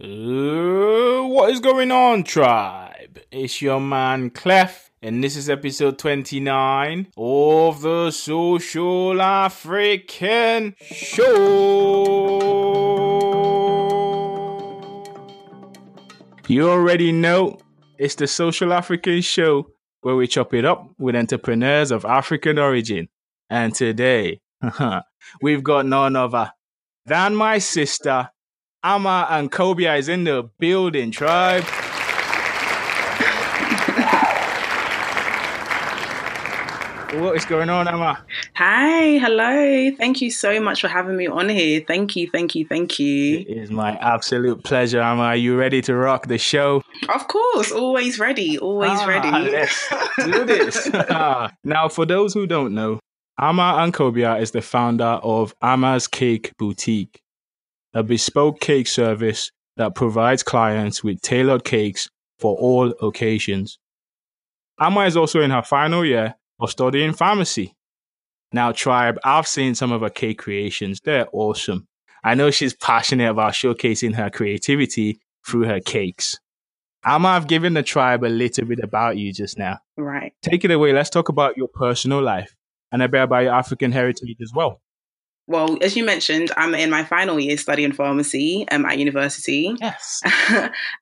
What is going on, tribe? It's your man Clef, and this is episode 29 of the Social African Show. You already know it's the Social African Show where we chop it up with entrepreneurs of African origin. And today, we've got none other than my sister, Ama Ankobia is in the building, tribe. what is going on, Ama? Hi, hello. Thank you so much for having me on here. Thank you, thank you, thank you. It is my absolute pleasure, Ama. Are you ready to rock the show? Of course, always ready, always Ah, ready. Let's do this. now, for those who don't know, Ama Ankobia is the founder of Ama's Cake Boutique, a bespoke cake service that provides clients with tailored cakes for all occasions. Ama is also in her final year of studying pharmacy. Now, Tribe, I've seen some of her cake creations. They're awesome. I know she's passionate about showcasing her creativity through her cakes. Ama, I've given the tribe a little bit about you just now. Right. Take it away. Let's talk about your personal life and a bit about your African heritage as well. Well, as you mentioned, I'm in my final year studying pharmacy um, at university. Yes.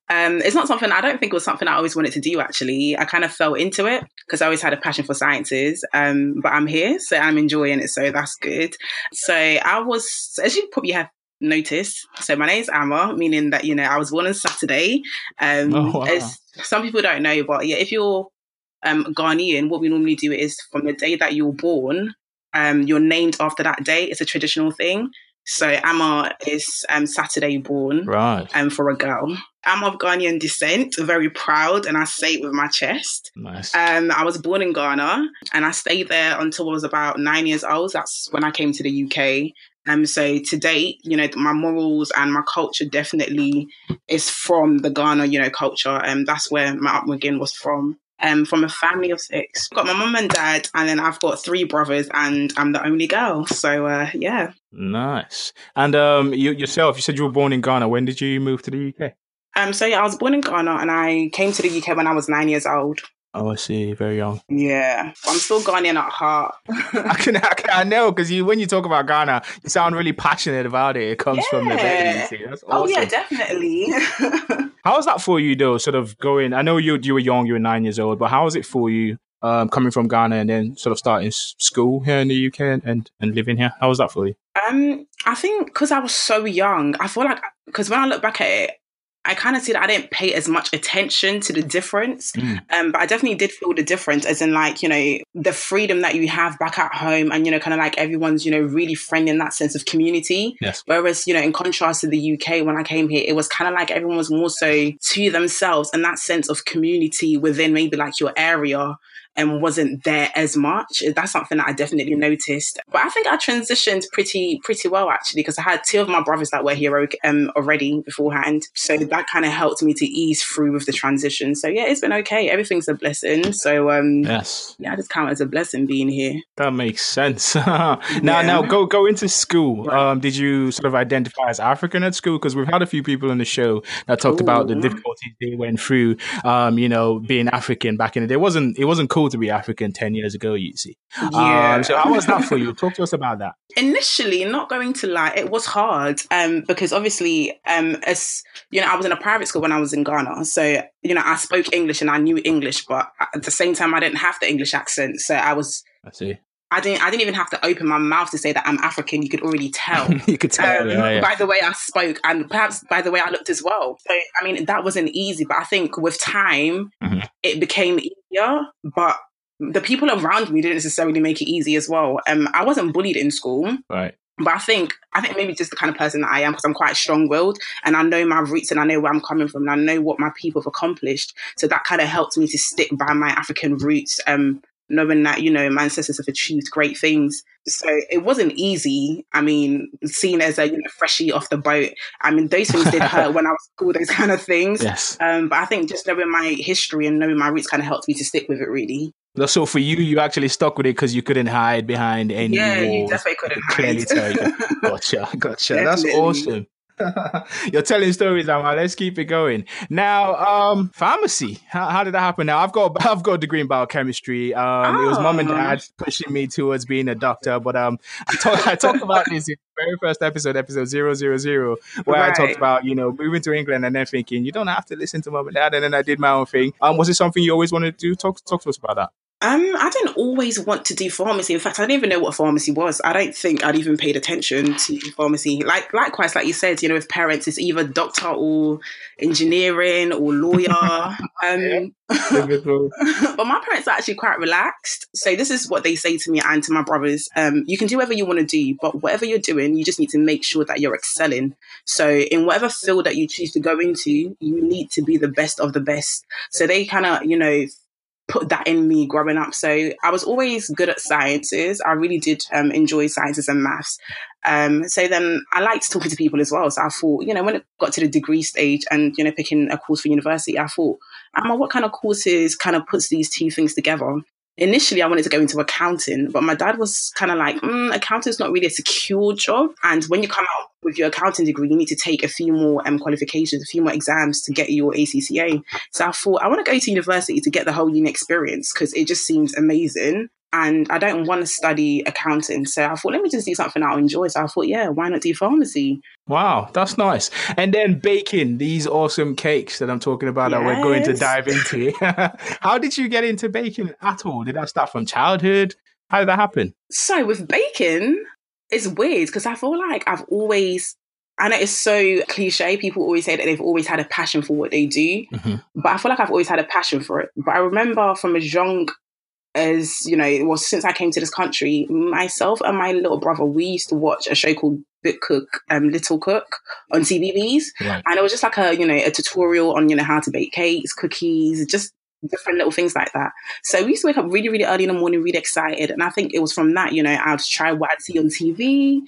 um, it's not something I don't think it was something I always wanted to do. Actually, I kind of fell into it because I always had a passion for sciences. Um, but I'm here, so I'm enjoying it. So that's good. So I was, as you probably have noticed, so my name's Ama, meaning that you know I was born on Saturday. Um, Oh, wow. as some people don't know, but yeah, if you're um, Ghanaian, what we normally do is from the day that you're born, um, you're named after that day. It's a traditional thing. So Ama is um, Saturday born Right. um, for a girl. I'm of Ghanaian descent, very proud, and I say it with my chest. Nice. Um, I was born in Ghana and I stayed there until I was about nine years old. That's when I came to the UK. Um, so to date, you know, my morals and my culture definitely is from the Ghana, you know, culture. And that's where my upbringing was from. Um, from a family of six. I've got my mum and dad, and then I've got three brothers, and I'm the only girl. So uh, yeah. nice. And um, you yourself, you said you were born in Ghana. When did you move to the UK? Um, so yeah, I was born in Ghana, and I came to the UK when I was nine years old. Oh, I see. Very young. Yeah, I'm still Ghanaian at heart. I can, I can, I know because you, when you talk about Ghana, you sound really passionate about it. It comes from the. Yeah. That's awesome. Oh yeah, definitely. How was that for you though? Sort of going. I know you you were young. You were nine years old, but how was it for you? Um, coming from Ghana and then sort of starting school here in the UK and, and, and living here. How was that for you? um, I think because I was so young, I feel like because when I look back at it, I kind of see that I didn't pay as much attention to the difference. Mm. Um, but I definitely did feel the difference, as in like you know the freedom that you have back at home, and you know kind of like everyone's you know really friendly in that sense of community. Yes. Whereas, you know, in contrast to the UK, when I came here, it was kind of like everyone was more so to themselves and that sense of community within maybe like your area and wasn't there as much. That's something that I definitely noticed. But I think I transitioned pretty, pretty well actually, because I had two of my brothers that were here um, already beforehand. So that kind of helped me to ease through with the transition. So yeah, it's been okay. Everything's a blessing. So um, Yes. yeah, I just count it as a blessing being here. That makes sense. now, now go go into school. Right. Um, did you sort of identify as African at school? Because we've had a few people on the show that talked about the difficulties they went through. Um, you know, being African back in the day. It wasn't it wasn't cool to be African ten years ago. You see. Yeah. Um, so how was that for you? Talk to us about that. initially not going to lie it was hard um because obviously um as you know i was in a private school when i was in ghana so you know i spoke english and i knew english but at the same time i didn't have the english accent so i was I see. I didn't i didn't even have to open my mouth to say that i'm african you could already tell you could tell. um, yeah, yeah. by the way I spoke and perhaps by the way I looked as well. So, I mean, that wasn't easy, but I think with time, Mhm. it became easier. But the people around me didn't necessarily make it easy as well. Um, I wasn't bullied in school. Right. But I think I think maybe just the kind of person that I am because I'm quite strong willed and I know my roots and I know where I'm coming from and I know what my people have accomplished. So that kind of helped me to stick by my African roots, um, knowing that, you know, my ancestors have achieved great things. So it wasn't easy. I mean, seen as a you know, freshie off the boat. I mean, those things did hurt when I was school, those kind of things. Yes. Um, but I think just knowing my history and knowing my roots kind of helped me to stick with it really. So for you, you actually stuck with it because you couldn't hide behind any yeah, you walls. definitely couldn't Clearly hide. tell you. Gotcha, gotcha. That's awesome. You're telling stories, Ama. Let's keep it going. Now, um, pharmacy. How, how, did that happen? Now, I've got I've got a degree in biochemistry. Um, oh. it was mom and dad ah. pushing me towards being a doctor, but um, I, talk, I talked about this in the very first episode, episode zero zero zero, where right. I talked about you know moving to England and then thinking you don't have to listen to mom and dad, and then I did my own thing. Um, was it something you always wanted to do? Talk talk to us about that. Um, I didn't always want to do pharmacy. In fact, I didn't even know what pharmacy was. I don't think I'd even paid attention to pharmacy. Like likewise, like you said, you know, with parents, it's either doctor or engineering or lawyer. um, but my parents are actually quite relaxed. So this is what they say to me and to my brothers. Um, you can do whatever you want to do, but whatever you're doing, you just need to make sure that you're excelling. So in whatever field that you choose to go into, you need to be the best of the best. So they kind of, you know, put that in me growing up. So I was always good at sciences. I really did um, enjoy sciences and maths. Um, so then I liked talking to people as well. So I thought, you know, when it got to the degree stage and, you know, picking a course for university, I thought, Ama, what kind of courses kind of puts these two things together? Initially I wanted to go into accounting, but my dad was kind of like, mm, accounting is not really a secure job. And when you come out with your accounting degree, you need to take a few more um, qualifications, a few more exams to get your ACCA. So I thought I want to go to university to get the whole uni experience because it just seems amazing and I don't want to study accounting. So I thought, let me just do something I'll enjoy. So I thought, yeah, why not do pharmacy? Wow, that's nice. And then baking these awesome cakes that I'm talking about yes. that we're going to dive into. How did you get into baking at all? Did that start from childhood? How did that happen? So with baking, it's weird because I feel like I've always I know it's so cliche. People always say that they've always had a passion for what they do, mm-hmm. but I feel like I've always had a passion for it. But I remember from as young as you know, well, since I came to this country, myself and my little brother, we used to watch a show called Big Cook, um, Little Cook on CBeebies, right. and it was just like a you know a tutorial on you know how to bake cakes, cookies, just different little things like that. So we used to wake up really, really early in the morning, really excited. And I think it was from that, you know, I'd try what I'd see on TV.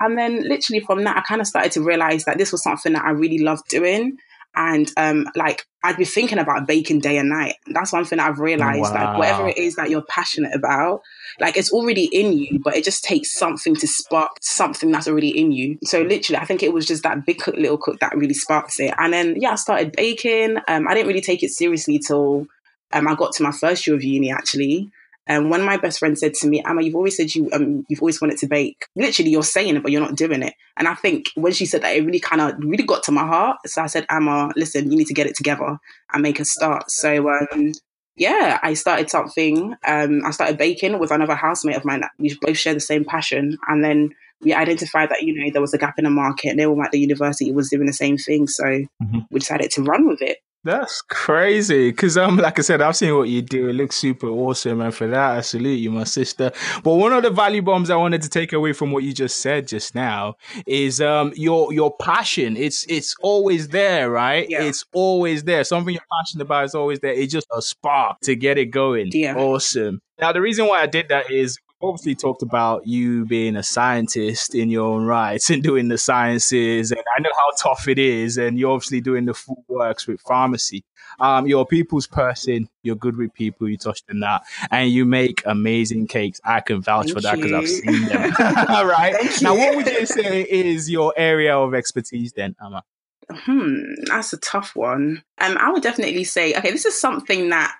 And then literally from that, I kind of started to realize that this was something that I really loved doing and um, like I'd be thinking about baking day and night. That's one thing I've realized. Wow. Like whatever it is that you're passionate about, like it's already in you, but it just takes something to spark something that's already in you. So literally, I think it was just that big cook, little cook that really sparked it. And then yeah, I started baking. Um, I didn't really take it seriously till um, I got to my first year of uni actually. And um, when my best friend said to me, Ama, you've always said you um, you've always wanted to bake. Literally, you're saying it, but you're not doing it. And I think when she said that, it really kind of really got to my heart. So I said, Ama, listen, you need to get it together and make a start. So um, yeah, I started something. Um, I started baking with another housemate of mine. We both share the same passion, and then we identified that you know there was a gap in the market. And everyone at the university was doing the same thing, so mm-hmm. we decided to run with it. That's crazy. Cause um, like I said, I've seen what you do. It looks super awesome, and for that, I salute you, my sister. But one of the value bombs I wanted to take away from what you just said just now is um your your passion. It's it's always there, right? Yeah. It's always there. Something you're passionate about is always there. It's just a spark to get it going. Yeah. Awesome. Now the reason why I did that is obviously talked about you being a scientist in your own rights and doing the sciences, and I know how tough it is, and you're obviously doing the full works with pharmacy. Um, you're a people's person. You're good with people. You touched on that, and you make amazing cakes. I can vouch Thank for that because I've seen them. All right. Now, what would you say is your area of expertise then, Emma? Hmm, that's a tough one. Um, I would definitely say, okay, this is something that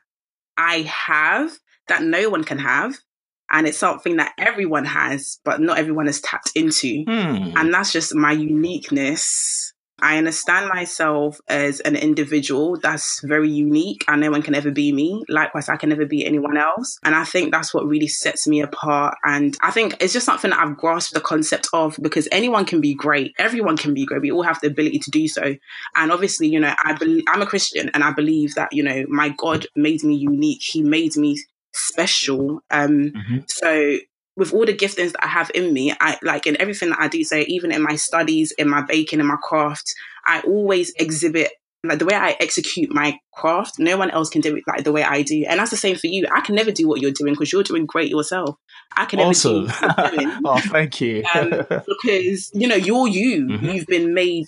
I have that no one can have and it's something that everyone has, but not everyone is tapped into. Hmm. And that's just my uniqueness. I understand myself as an individual that's very unique and no one can ever be me. Likewise, I can never be anyone else. And I think that's what really sets me apart. And I think it's just something that I've grasped the concept of because anyone can be great. Everyone can be great. We all have the ability to do so. And obviously, you know, I believe I'm a Christian and I believe that, you know, my God made me unique. He made me special. Um, mm-hmm. So with all the giftings that I have in me, I like in everything that I do. So even in my studies, in my baking, in my craft, I always exhibit like the way I execute my craft. No one else can do it like the way I do, and that's the same for you. I can never do what you're doing because you're doing great yourself. I can never awesome. do. oh, thank you. um, because you know you're you. Mm-hmm. You've been made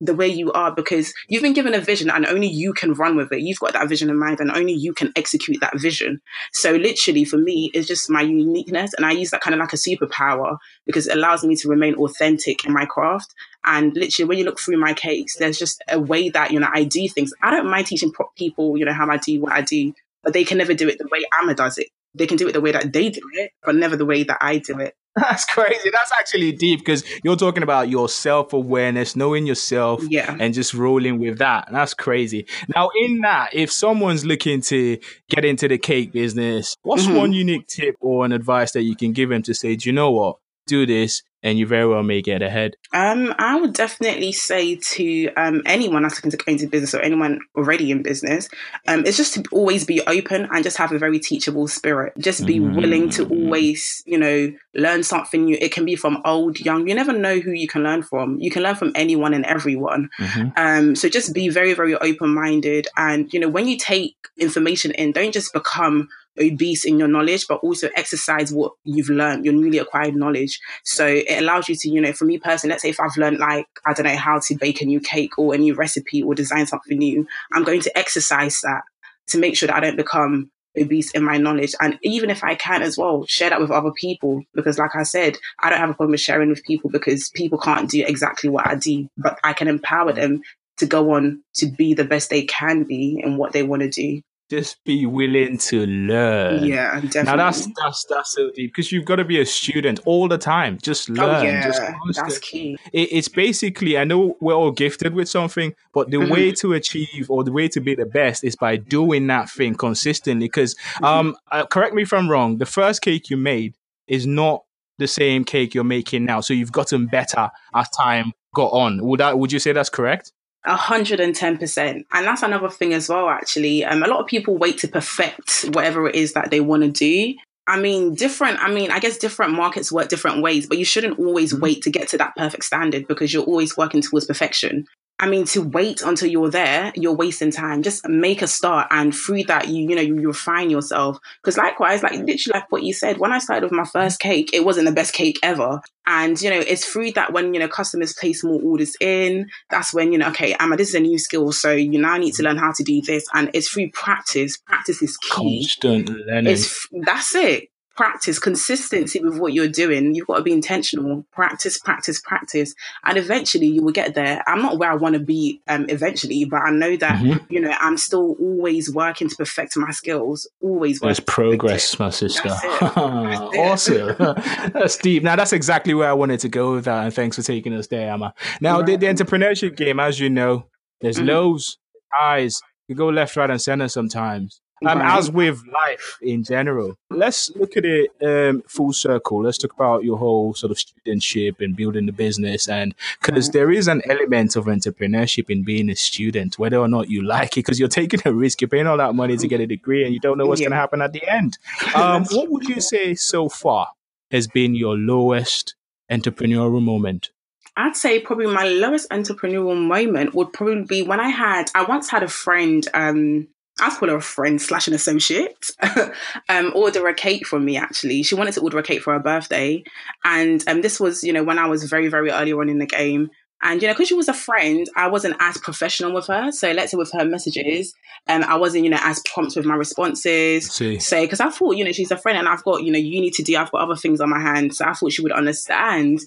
the way you are because you've been given a vision and only you can run with it. You've got that vision in mind and only you can execute that vision. So literally for me, it's just my uniqueness. And I use that kind of like a superpower because it allows me to remain authentic in my craft. And literally when you look through my cakes, there's just a way that, you know, I do things. I don't mind teaching people, you know, how I do what I do, but they can never do it the way Ama does it. They can do it the way that they do it, but never the way that I do it. That's crazy. That's actually deep because you're talking about your self awareness, knowing yourself, yeah. and just rolling with that. That's crazy. Now, in that, if someone's looking to get into the cake business, what's mm-hmm. one unique tip or an advice that you can give them to say, do you know what? Do this and you very well may get ahead? Um, I would definitely say to um, anyone that's looking to go into business or anyone already in business, um, it's just to always be open and just have a very teachable spirit. Just be mm-hmm. willing to always, you know, learn something new. It can be from old, young. You never know who you can learn from. You can learn from anyone and everyone. Mm-hmm. Um, so just be very, very open minded. And, you know, when you take information in, don't just become obese in your knowledge, but also exercise what you've learned, your newly acquired knowledge. So it allows you to, you know, for me personally, let's say if I've learned like, I don't know, how to bake a new cake or a new recipe or design something new, I'm going to exercise that to make sure that I don't become obese in my knowledge. And even if I can as well, share that with other people. Because like I said, I don't have a problem with sharing with people because people can't do exactly what I do, but I can empower them to go on to be the best they can be in what they want to do just be willing to learn. Yeah, definitely. Now that's that's that's so deep because you've got to be a student all the time. Just oh, learn. Oh, yeah, just that's key. It, it's basically I know we're all gifted with something, but the mm-hmm. way to achieve or the way to be the best is by doing that thing consistently. Because mm-hmm. um, uh, correct me if I'm wrong. The first cake you made is not the same cake you're making now, so you've gotten better as time got on. Would that would you say that's correct? A hundred and ten percent, and that's another thing as well. Actually, um, a lot of people wait to perfect whatever it is that they want to do. I mean, different. I mean, I guess different markets work different ways, but you shouldn't always mm-hmm. wait to get to that perfect standard because you're always working towards perfection. I mean, to wait until you're there, you're wasting time. Just make a start, and through that, you you know you, refine yourself. Because likewise, like literally like what you said, when I started with my first cake, it wasn't the best cake ever. And you know, it's through that when you know customers place more orders in, that's when you know, okay, Ama, this is a new skill, so you now need to learn how to do this, and it's through practice. Practice is key. Constant learning. It's that's it practice, consistency with what you're doing. You've got to be intentional. Practice, practice, practice, and eventually you will get there. I'm not where I want to be um, eventually, but I know that mm-hmm. you know I'm still always working to perfect my skills. Always. There's progress, my sister. awesome. that's deep. Now that's exactly where I wanted to go with that, and thanks for taking us there, Ama. Now right. the, the, entrepreneurship game, as you know, there's mm-hmm. lows, highs. You go left, right, and center sometimes. Um, right. As with life in general, let's look at it um, full circle. Let's talk about your whole sort of studentship and building the business, and because right. there is an element of entrepreneurship in being a student, whether or not you like it, because you're taking a risk, you're paying all that money to get a degree, and you don't know what's yeah. going to happen at the end. Um, what would you say so far has been your lowest entrepreneurial moment? I'd say probably my lowest entrepreneurial moment would probably be when I had I once had a friend um I'll call her a friend slash an associate, um, order a cake from me actually. She wanted to order a cake for her birthday. And um, this was, you know, when I was very, very early on in the game. And, you know, because she was a friend, I wasn't as professional with her. So let's say with her messages, um, I wasn't, you know, as prompt with my responses. See. So, because I thought, you know, she's a friend and I've got, you know, you need to do, I've got other things on my hands. So I thought she would understand.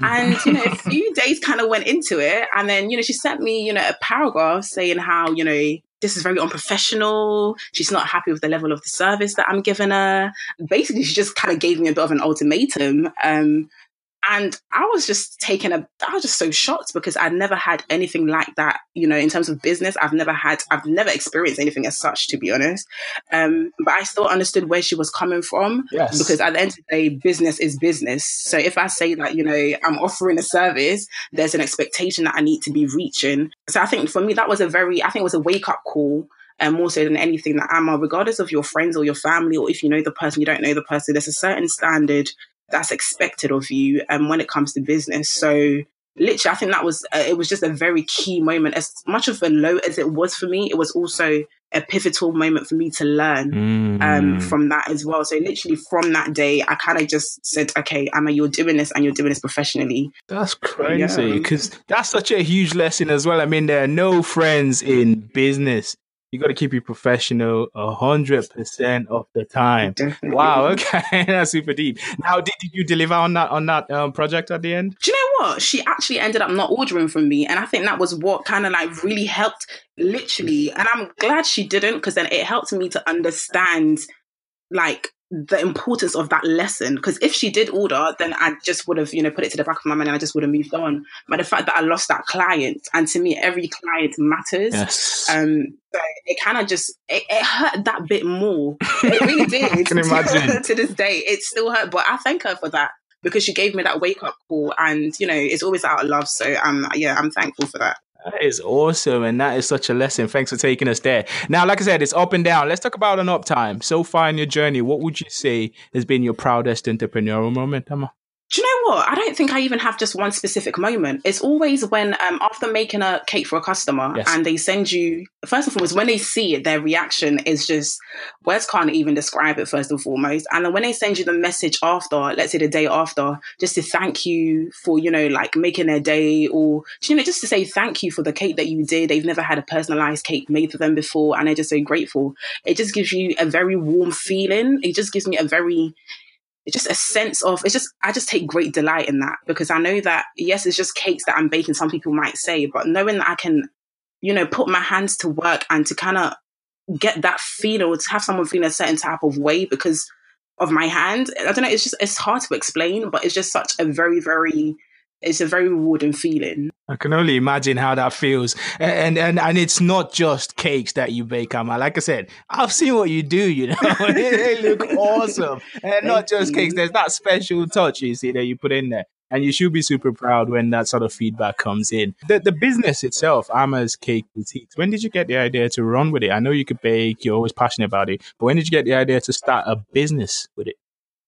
And, you know, a few days kind of went into it. And then, you know, she sent me, you know, a paragraph saying how, you know, this is very unprofessional. She's not happy with the level of the service that I'm giving her. Basically, she just kind of gave me a bit of an ultimatum. Um, and I was just taken a, I was just so shocked because I'd never had anything like that, you know, in terms of business. I've never had, I've never experienced anything as such, to be honest. Um, but I still understood where she was coming from yes. because at the end of the day, business is business. So if I say that, you know, I'm offering a service, there's an expectation that I need to be reaching. So I think for me, that was a very, I think it was a wake up call and more so than anything that Ama, regardless of your friends or your family, or if you know the person, you don't know the person, there's a certain standard that's expected of you and um, when it comes to business so literally i think that was uh, it was just a very key moment as much of a low as it was for me it was also a pivotal moment for me to learn Mm. um, from that as well. So literally from that day, I kind of just said, okay, Emma, you're doing this and you're doing this professionally. That's crazy Yeah. because that's such a huge lesson as well. I mean, there are no friends in business. You got to keep it professional a hundred percent of the time. Definitely. Wow. Okay, that's super deep. Now, did, did you deliver on that on that um, project at the end? Do you know what? She actually ended up not ordering from me. And I think that was what kind of like really helped, literally. And I'm glad she didn't because then it helped me to understand like the importance of that lesson. Because if she did order, then I just would have, you know, put it to the back of my mind and I just would have moved on. But the fact that I lost that client, and to me, every client matters. Yes. Um, so it kind of just it, it hurt that bit more. It really did. I can imagine. to this day, it still hurt, but I thank her for that because she gave me that wake up call, and you know, it's always out of love. So um, yeah, I'm thankful for that. That is awesome, and that is such a lesson. Thanks for taking us there. Now, like I said, it's up and down. Let's talk about an up time. So far in your journey, what would you say has been your proudest entrepreneurial moment, Emma? Do you know what? I don't think I even have just one specific moment. It's always when, um, after making a cake for a customer Yes. and they send you, first and foremost, when they see it, their reaction is just, words can't even describe it, first and foremost. And then when they send you the message after, let's say the day after, just to thank you for, you know, like making their day or, you know, just to say thank you for the cake that you did. They've never had a personalized cake made for them before and they're just so grateful. It just gives you a very warm feeling. It just gives me a very, just a sense of it's just I just take great delight in that because I know that yes, it's just cakes that I'm baking. Some people might say, but knowing that I can, you know, put my hands to work and to kind of get that feeling or to have someone feeling a certain type of way because of my hand. I don't know. It's just it's hard to explain, but it's just such a very very it's a very rewarding feeling. I can only imagine how that feels, and and and it's not just cakes that you bake, Emma. Like I said, I've seen what you do. You know, they look awesome, and not just cakes. There's that special touch you see that you put in there, and you should be super proud when that sort of feedback comes in. The the business itself, Emma's Cake Boutique. When did you get the idea to run with it? I know you could bake. You're always passionate about it, but when did you get the idea to start a business with it?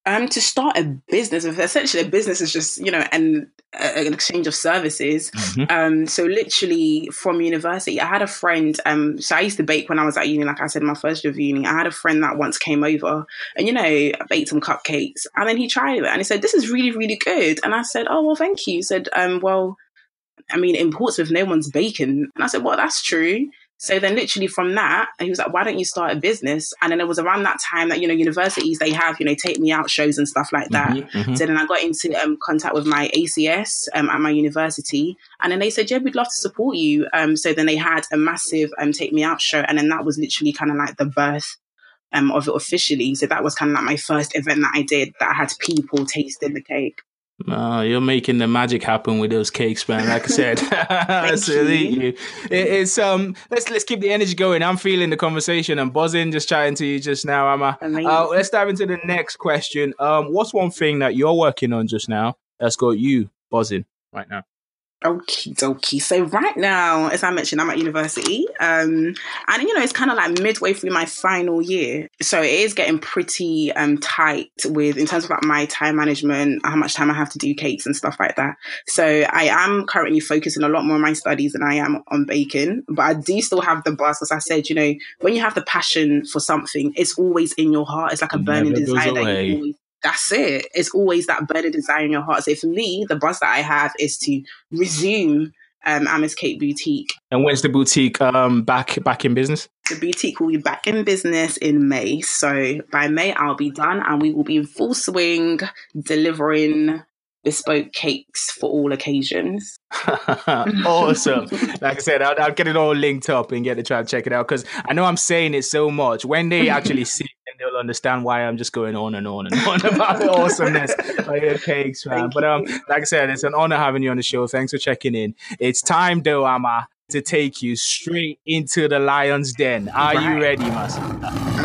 Um, to start a business, essentially a business is just you know an an exchange of services. Mhm. Um, so literally from university, I had a friend. Um, so I used to bake when I was at uni. Like I said, my first year of uni, I had a friend that once came over, and you know, I baked some cupcakes, and then he tried it, and he said, "This is really, really good." And I said, "Oh well, thank you." He said, um, "Well, I mean, in Portsmouth, no one's baking," and I said, "Well, that's true." So then, literally from that, he was like, "Why don't you start a business?" And then it was around that time that you know universities they have you know take me out shows and stuff like that. Mhm, mhm. So then I got into um, contact with my ACS um, at my university, and then they said, "Yeah, we'd love to support you." Um, so then they had a massive um, take me out show, and then that was literally kind of like the birth um, of it officially. So that was kind of like my first event that I did that I had people tasting the cake. Oh, you're making the magic happen with those cakes, man. Like I said, you. It- it's um, let's let's keep the energy going. I'm feeling the conversation. I'm buzzing just chatting to you just now, Emma. Uh, let's dive into the next question. Um, what's one thing that you're working on just now that's got you buzzing right now? Okie dokie. So right now, as I mentioned, I'm at university, um, and you know it's kind of like midway through my final year, so it is getting pretty um, tight with in terms of like my time management, how much time I have to do cakes and stuff like that. So I am currently focusing a lot more on my studies than I am on baking, but I do still have the buzz. As I said, you know, when you have the passion for something, it's always in your heart. It's like a burning desire that you always that's it. It's always that burning desire in your heart. So for me, the buzz that I have is to resume um, Ama's Cake Boutique. And when's the boutique um back back in business? The boutique will be back in business in May. So by May, I'll be done and we will be in full swing delivering bespoke cakes for all occasions. awesome. Like I said, I'll, I'll get it all linked up and get to try and check it out because I know I'm saying it so much. When they actually see they'll understand why I'm just going on and on and on about the awesomeness of your cakes, man. Thank But um, you. like I said, it's an honor having you on the show. Thanks for checking in. It's time, though, Amma, to take you straight into the lion's den. Are you ready, Master?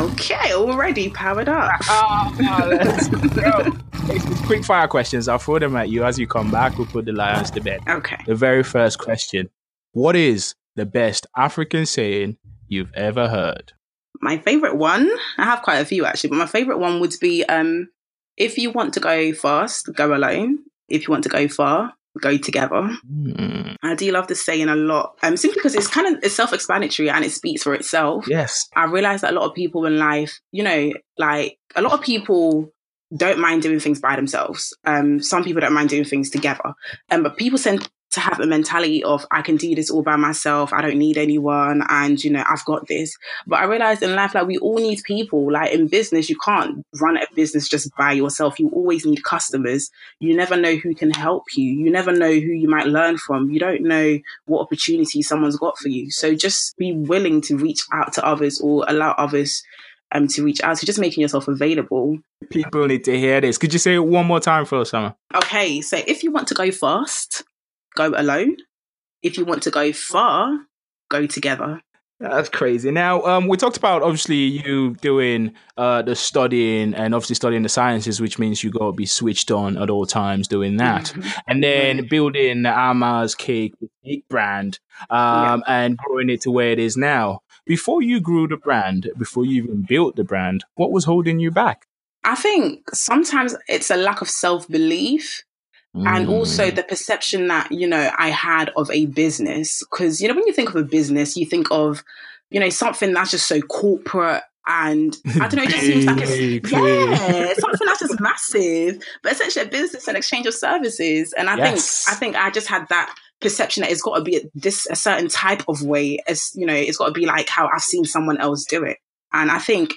Okay, already powered up. Ah, let's go. It's, it's quick fire questions. I'll throw them at you as you come back. We'll put the lions to bed. Okay. The very first question What is the best African saying you've ever heard? My favorite one, I have quite a few actually, but my favorite one would be um, if you want to go fast, go alone. If you want to go far, go together. Mm. I do love this saying a lot, um, simply because it's kind of it's self-explanatory and it speaks for itself. Yes, I realize that a lot of people in life, you know, like a lot of people don't mind doing things by themselves. Um, some people don't mind doing things together, um, but people tend to have a mentality of I can do this all by myself. I don't need anyone, and you know I've got this. But I realized in life, like we all need people. Like in business, you can't run a business just by yourself. You always need customers. You never know who can help you. You never know who you might learn from. You don't know what opportunity someone's got for you. So just be willing to reach out to others or allow others um, to reach out. So just making yourself available. People need to hear this. Could you say it one more time for us, Summer? Okay, so if you want to go fast, go alone. If you want to go far, go together. That's crazy. Now, um, we talked about obviously you doing uh, the studying and obviously studying the sciences, which means you got to be switched on at all times doing that, mm-hmm. and then building the Ama's Cake Boutique brand um, yeah. and growing it to where it is now. Before you grew the brand, before you even built the brand, what was holding you back? I think sometimes it's a lack of self belief and also mm. the perception that you know i had of a business because you know when you think of a business you think of you know something that's just so corporate and I don't know, it just seems like it's yeah, something that's just massive. But essentially a business and exchange of services. And I yes. think I think I just had that perception that it's got to be this a certain type of way as you know, it's got to be like how I've seen someone else do it. And I think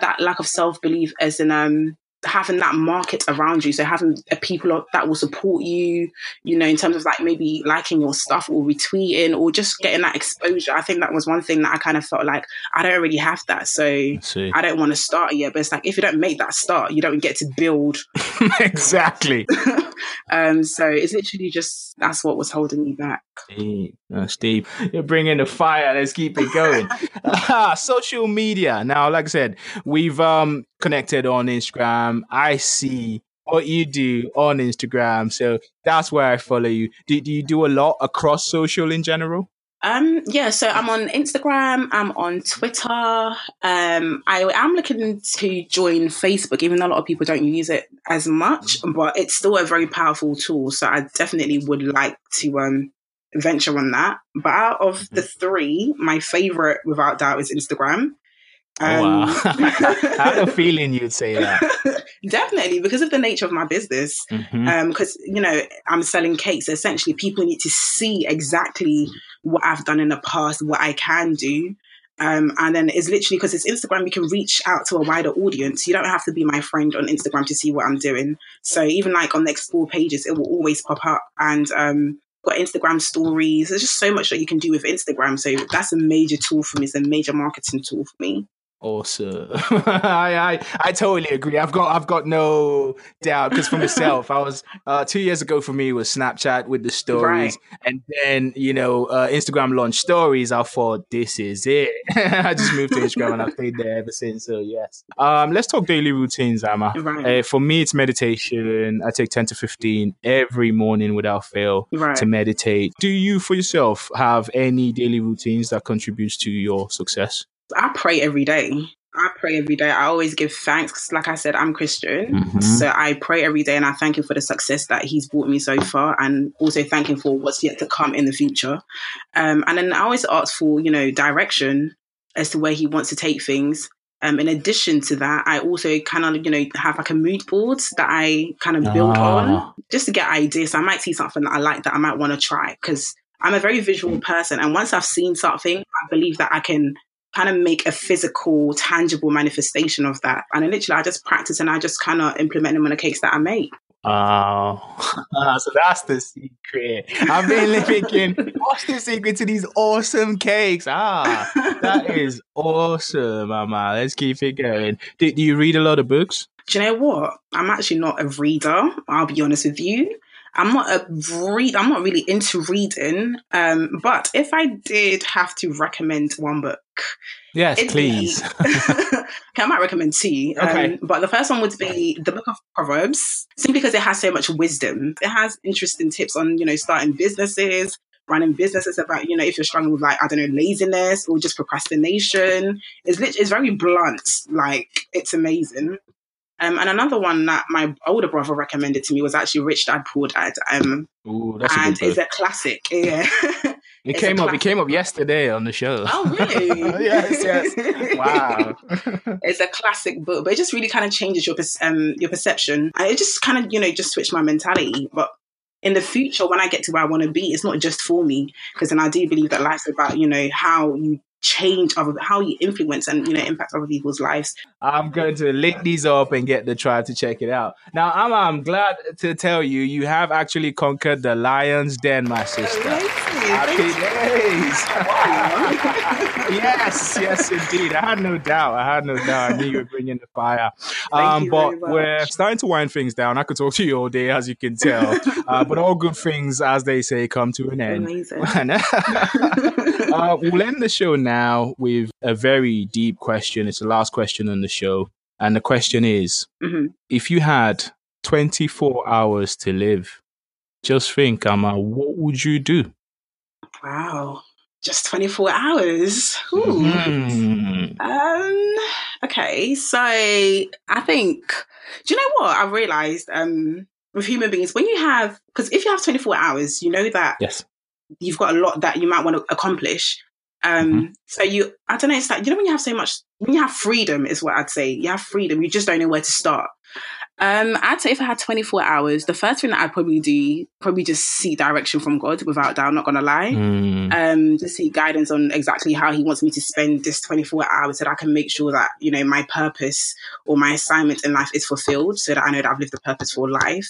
that lack of self belief as an um having that market around you. So having people that will support you you know in terms of like maybe liking your stuff or retweeting or just getting that exposure. I think that was one thing that i kind of felt like i don't really have that. So I, I don't want to start yet but it's like if you don't make that start you don't get to build. Exactly. Um so it's literally just that's what was holding me back. Steve, Steve you're bringing the fire. Let's keep it going. Social media. Now like i said we've um connected on Instagram. I see what you do on Instagram. So that's where I follow you. Do, do you do a lot across social in general? Um, yeah, so I'm on Instagram, I'm on Twitter. Um, I am looking to join Facebook, even though a lot of people don't use it as much, but it's still a very powerful tool. So I definitely would like to um, venture on that. But out of the three, my favorite, without doubt, is Instagram. Oh, wow. I had a feeling you'd say that. Definitely, because of the nature of my business. Because, mm-hmm. um, you know, I'm selling cakes. Essentially, people need to see exactly what I've done in the past, what I can do. Um, and then it's literally because it's Instagram, you can reach out to a wider audience. You don't have to be my friend on Instagram to see what I'm doing. So even like on the explore pages, it will always pop up. And um, got Instagram stories. There's just so much that you can do with Instagram. So that's a major tool for me. It's a major marketing tool for me. Awesome. I, I I totally agree. I've got I've got no doubt because for myself, I was uh, two years ago for me was Snapchat with the stories, right. and then you know uh, Instagram launched stories. I thought this is it. I just moved to Instagram and I've stayed there ever since. So yes. Um, let's talk daily routines, Ama. Right. Uh, for me, it's meditation. I take ten to fifteen every morning without fail right. to meditate. Do you, for yourself, have any daily routines that contributes to your success? I pray every day. I pray every day. I always give thanks. Like I said, I'm Christian. Mm-hmm. So I pray every day and I thank him for the success that he's brought me so far and also thank him for what's yet to come in the future. Um, and then I always ask for, you know, direction as to where he wants to take things. Um, in addition to that, I also kind of, you know, have like a mood board that I kind of build ah. on just to get ideas. So I might see something that I like that I might want to try because I'm a very visual person. And once I've seen something, I believe that I can kind of make a physical, tangible manifestation of that. And I literally, I just practice and I just kind of implement them on the cakes that I make. Oh, so that's the secret. I've been thinking, what's the secret to these awesome cakes? Ah, that is awesome, Mama. Let's keep it going. Do, do you read a lot of books? Do you know what? I'm actually not a reader. I'll be honest with you. I'm not a read. I'm not really into reading. Um, but if I did have to recommend one book, yes, please. okay, I might recommend two. Um, but the first one would be the Book of Proverbs, simply because it has so much wisdom. It has interesting tips on you know starting businesses, running businesses about you know if you're struggling with like I don't know laziness or just procrastination. It's literally it's very blunt. Like it's amazing. Um, and another one that my older brother recommended to me was actually Rich Dad Poor Dad. Um, Ooh, that's a and good it's a classic. Yeah. It it's came up. It came up yesterday on the show. Oh, really? yes, yes. Wow. it's a classic book, but it just really kind of changes your um your perception. And it just kind of you know just switched my mentality. But in the future, when I get to where I want to be, it's not just for me because then I do believe that life's about you know how you change other, how you influence and you know impact other people's lives. I'm going to link these up and get the tribe to check it out. Now, I'm, I'm glad to tell you, you have actually conquered the lion's den, my sister. Happy days. yes, yes, indeed. I had no doubt. I had no doubt. I knew you were bringing the fire. Um, you but very much. we're starting to wind things down. I could talk to you all day, as you can tell. Uh, but all good things, as they say, come to an end. Amazing. uh, we'll end the show now with a very deep question. It's the last question on the show. And the question is Mhm. if you had 24 hours to live, just think, Ama, what would you do? Wow, just twenty four hours. Ooh. Mhm. Um. Okay. So I think. Do you know what I realized? Um, with human beings, when you have, because if you have twenty four hours, you know that Yes. you've got a lot that you might want to accomplish. Um. Mhm. So you, I don't know. It's like you know when you have so much, when you have freedom, is what I'd say. You have freedom. You just don't know where to start. Um, I'd say if I had 24 hours, the first thing that I'd probably do, probably just seek direction from God without doubt, not gonna lie Mm. um, to seek guidance on exactly how he wants me to spend this 24 hours so that I can make sure that, you know, my purpose or my assignment in life is fulfilled so that I know that I've lived a purposeful life.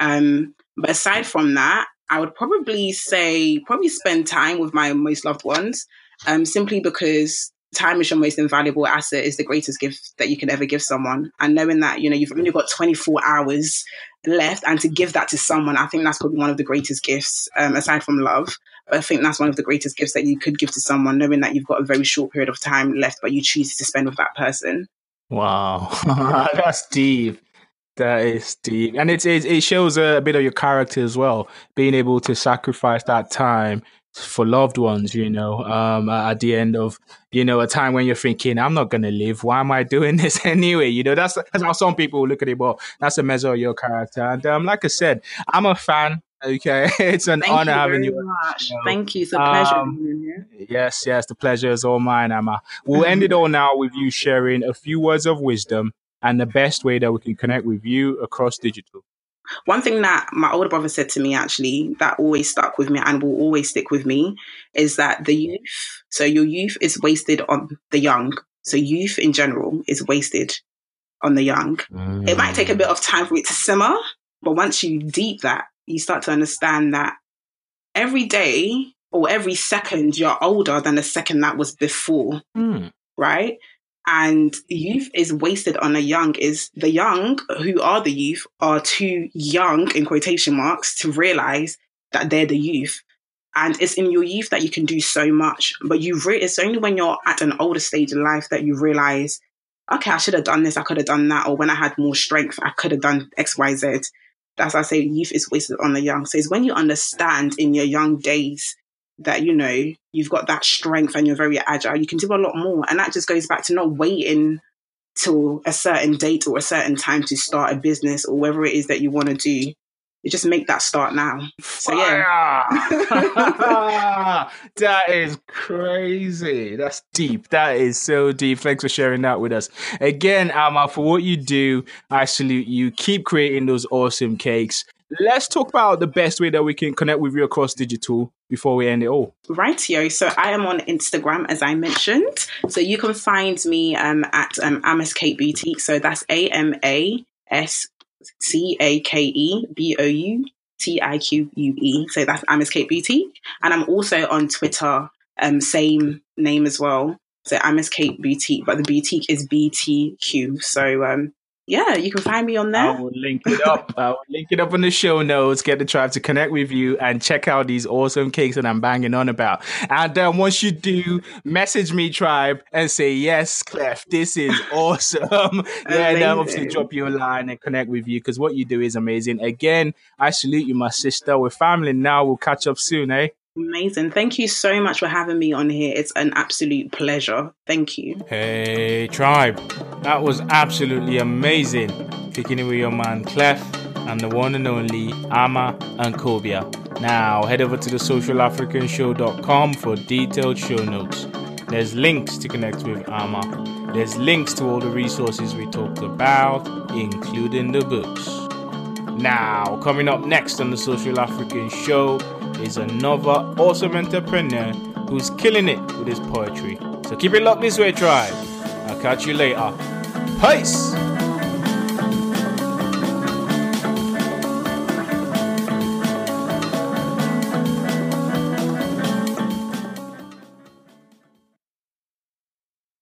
Um, but aside from that, I would probably say, probably spend time with my most loved ones, um, simply because time is your most invaluable asset, is the greatest gift that you can ever give someone. And knowing that, you know, you've only got 24 hours left and to give that to someone, I think that's probably one of the greatest gifts, um, aside from love. But I think that's one of the greatest gifts that you could give to someone, knowing that you've got a very short period of time left, but you choose to spend with that person. Wow. That's deep. That is deep. And it's, it, it shows a bit of your character as well, being able to sacrifice that time for loved ones, you know, um, at the end of, you know, a time when you're thinking, I'm not going to live. Why am I doing this anyway? You know, that's, that's how some people look at it. But that's a measure of your character. And um, like I said, I'm a fan. Okay. It's an Thank honor you having you. much. Thank you. It's a pleasure Um, being in here. Yes, yes, the pleasure is all mine, Emma. We'll end it all now with you sharing a few words of wisdom and the best way that we can connect with you across digital. One thing that my older brother said to me actually that always stuck with me and will always stick with me is that the youth, so your youth is wasted on the young. So youth in general is wasted on the young. It might take a bit of time for it to simmer, but once you deep that, you start to understand that every day or every second you're older than the second that was before Mm. right? And youth is wasted on the young is the young who are the youth are too young in quotation marks to realize that they're the youth. And it's in your youth that you can do so much, but you re- it's only when you're at an older stage in life that you realize, okay, I should have done this, I could have done that, or when I had more strength, I could have done X, Y, Z. That's I say youth is wasted on the young. So it's when you understand in your young days that you know you've got that strength and you're very agile you can do a lot more and that just goes back to not waiting till a certain date or a certain time to start a business or whatever it is that you want to do you just make that start now so yeah that is crazy. That's deep. That is so deep. Thanks for sharing that with us. Again, Alma, for what you do, I salute you. Keep creating those awesome cakes. Let's talk about the best way that we can connect with you across digital before we end it all. Rightio. So I am on Instagram, as I mentioned. So you can find me um, at um, Ama's Cake Boutique. So that's A M A S C A K E B O U T I Q U E. So that's Ama's Cake Boutique. And I'm also on Twitter, um, same name as well. So Ama's Cake Boutique, but the boutique is BTQ. So um, yeah, you can find me on there. I will link it up. I will link it up in the show notes. Get the tribe to connect with you and check out these awesome cakes that I'm banging on about. And um, once you do, message me, tribe, and say yes, Clef, this is awesome. yeah, and um, obviously drop you a line and connect with you because what you do is amazing. Again, I salute you, my sister. We're family now. We'll catch up soon, eh? Amazing. Thank you so much for having me on here. It's an absolute pleasure. Thank you. Hey, tribe. That was absolutely amazing. Kicking it with your man Clef and the one and only Ama Ankobia. Now, head over to the socialafricanshow.com for detailed show notes. There's links to connect with Ama. There's links to all the resources we talked about, including the books. Now, coming up next on the Social African Show is another awesome entrepreneur who's killing it with his poetry. So keep it locked this way, tribe. I'll catch you later. Peace!